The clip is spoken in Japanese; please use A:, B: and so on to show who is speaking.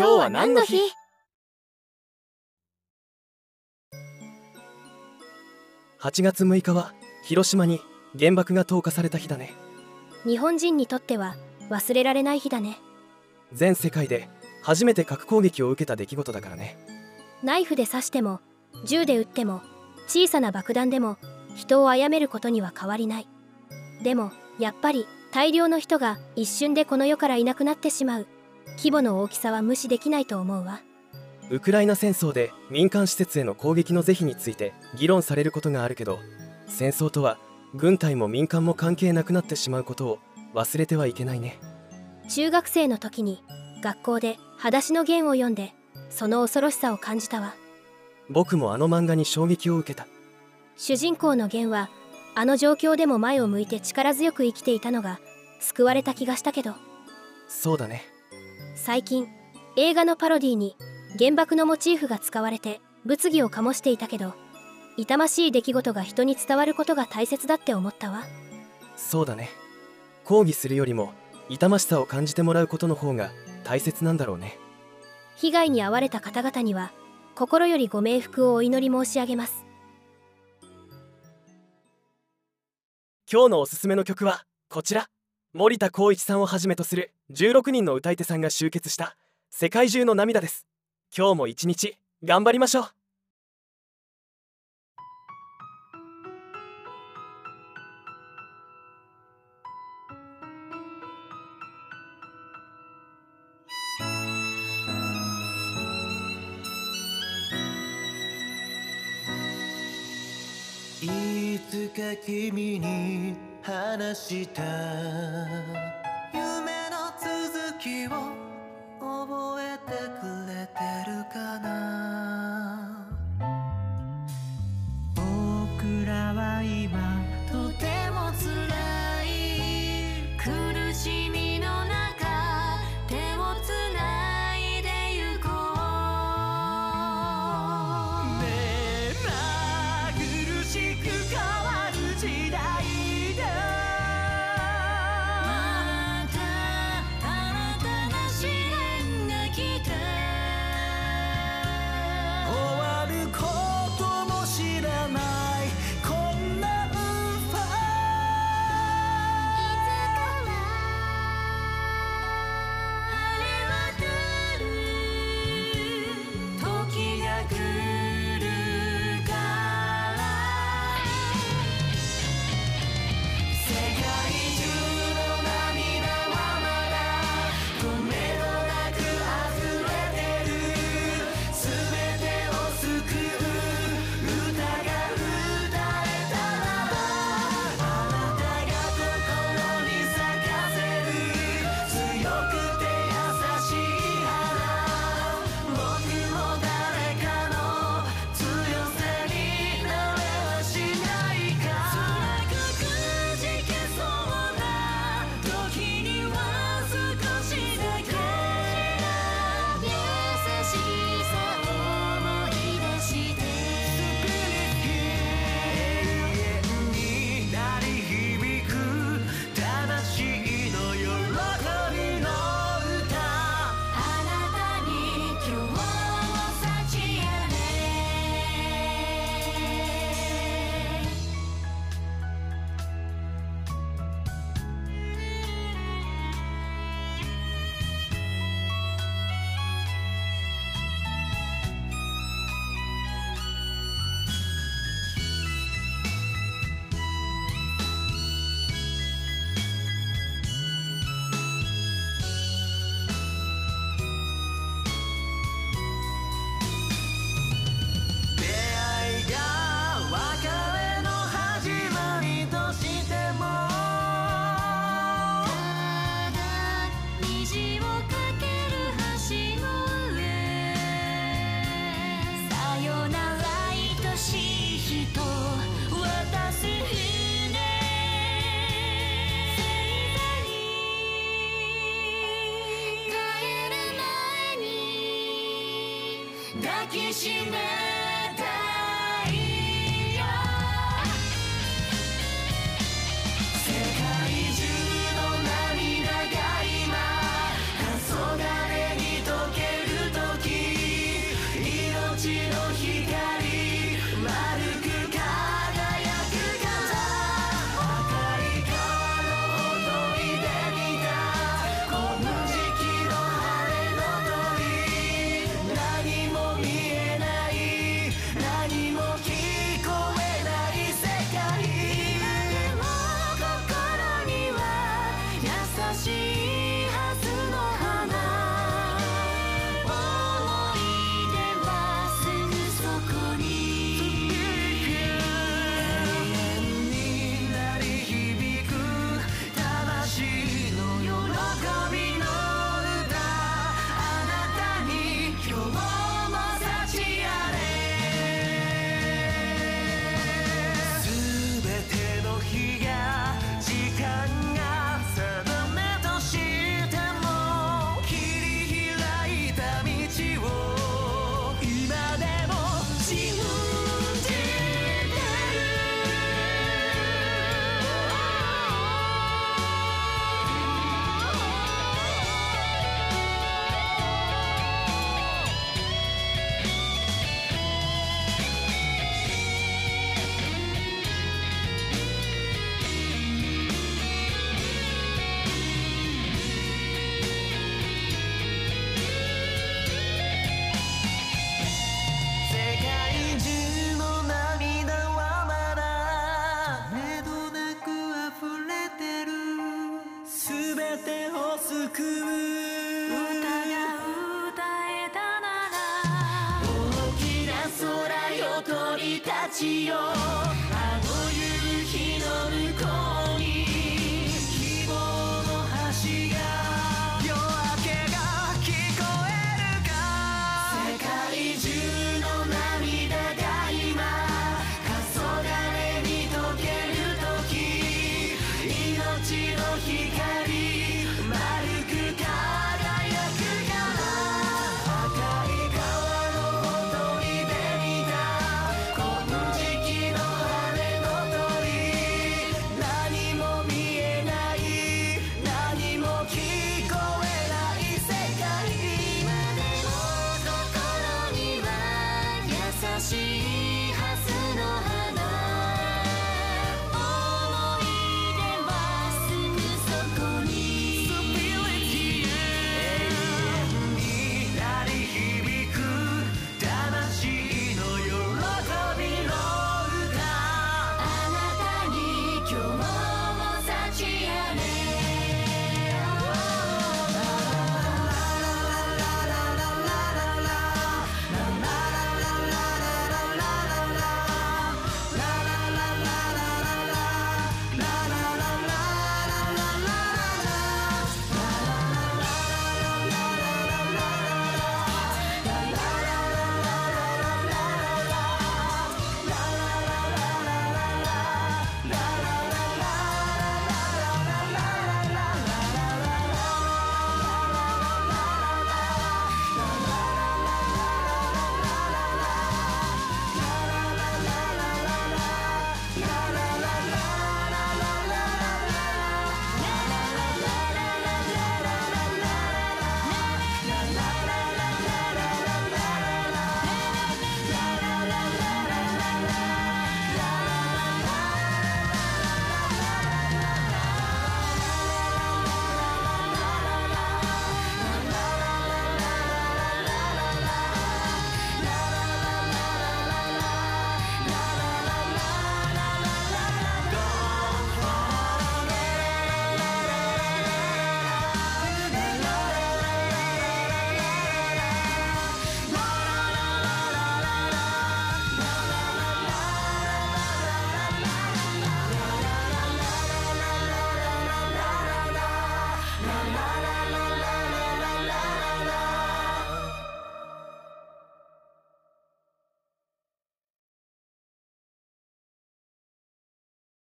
A: 今日は何の日
B: ？8月6日は広島に原爆が投下された日だね。
C: 日本人にとっては忘れられない日だね。
B: 全世界で初めて核攻撃を受けた出来事だからね。
C: ナイフで刺しても銃で撃っても小さな爆弾でも人を殺めることには変わりない。でもやっぱり大量の人が一瞬でこの世からいなくなってしまう規模の大きさは無視できないと思うわ。
B: ウクライナ戦争で民間施設への攻撃の是非について議論されることがあるけど戦争とは軍隊も民間も関係なくなってしまうことを忘れてはいけないね。
C: 中学生の時に学校で「裸足の弦」を読んでその恐ろしさを感じたわ。
B: 僕もあの漫画に衝撃を受けた。
C: 主人公の弦はあの状況でも前を向いて力強く生きていたのが救われた気がしたけど。
B: そうだね
C: 最近映画のパロディに原爆のモチーフが使われて物議を醸していたけど痛ましい出来事が人に伝わることが大切だって思ったわ。
B: そうだね。抗議するよりも痛ましさを感じてもらうことの方が大切なんだろうね。
C: 被害に遭われた方々には心よりご冥福をお祈り申し上げます。
B: 今日のおすすめの曲はこちら。森田光一さんをはじめとする16人の歌い手さんが集結した世界中の涙です。今日も一日頑張りましょう。
D: いつか君に話した続きを抱きしめちよ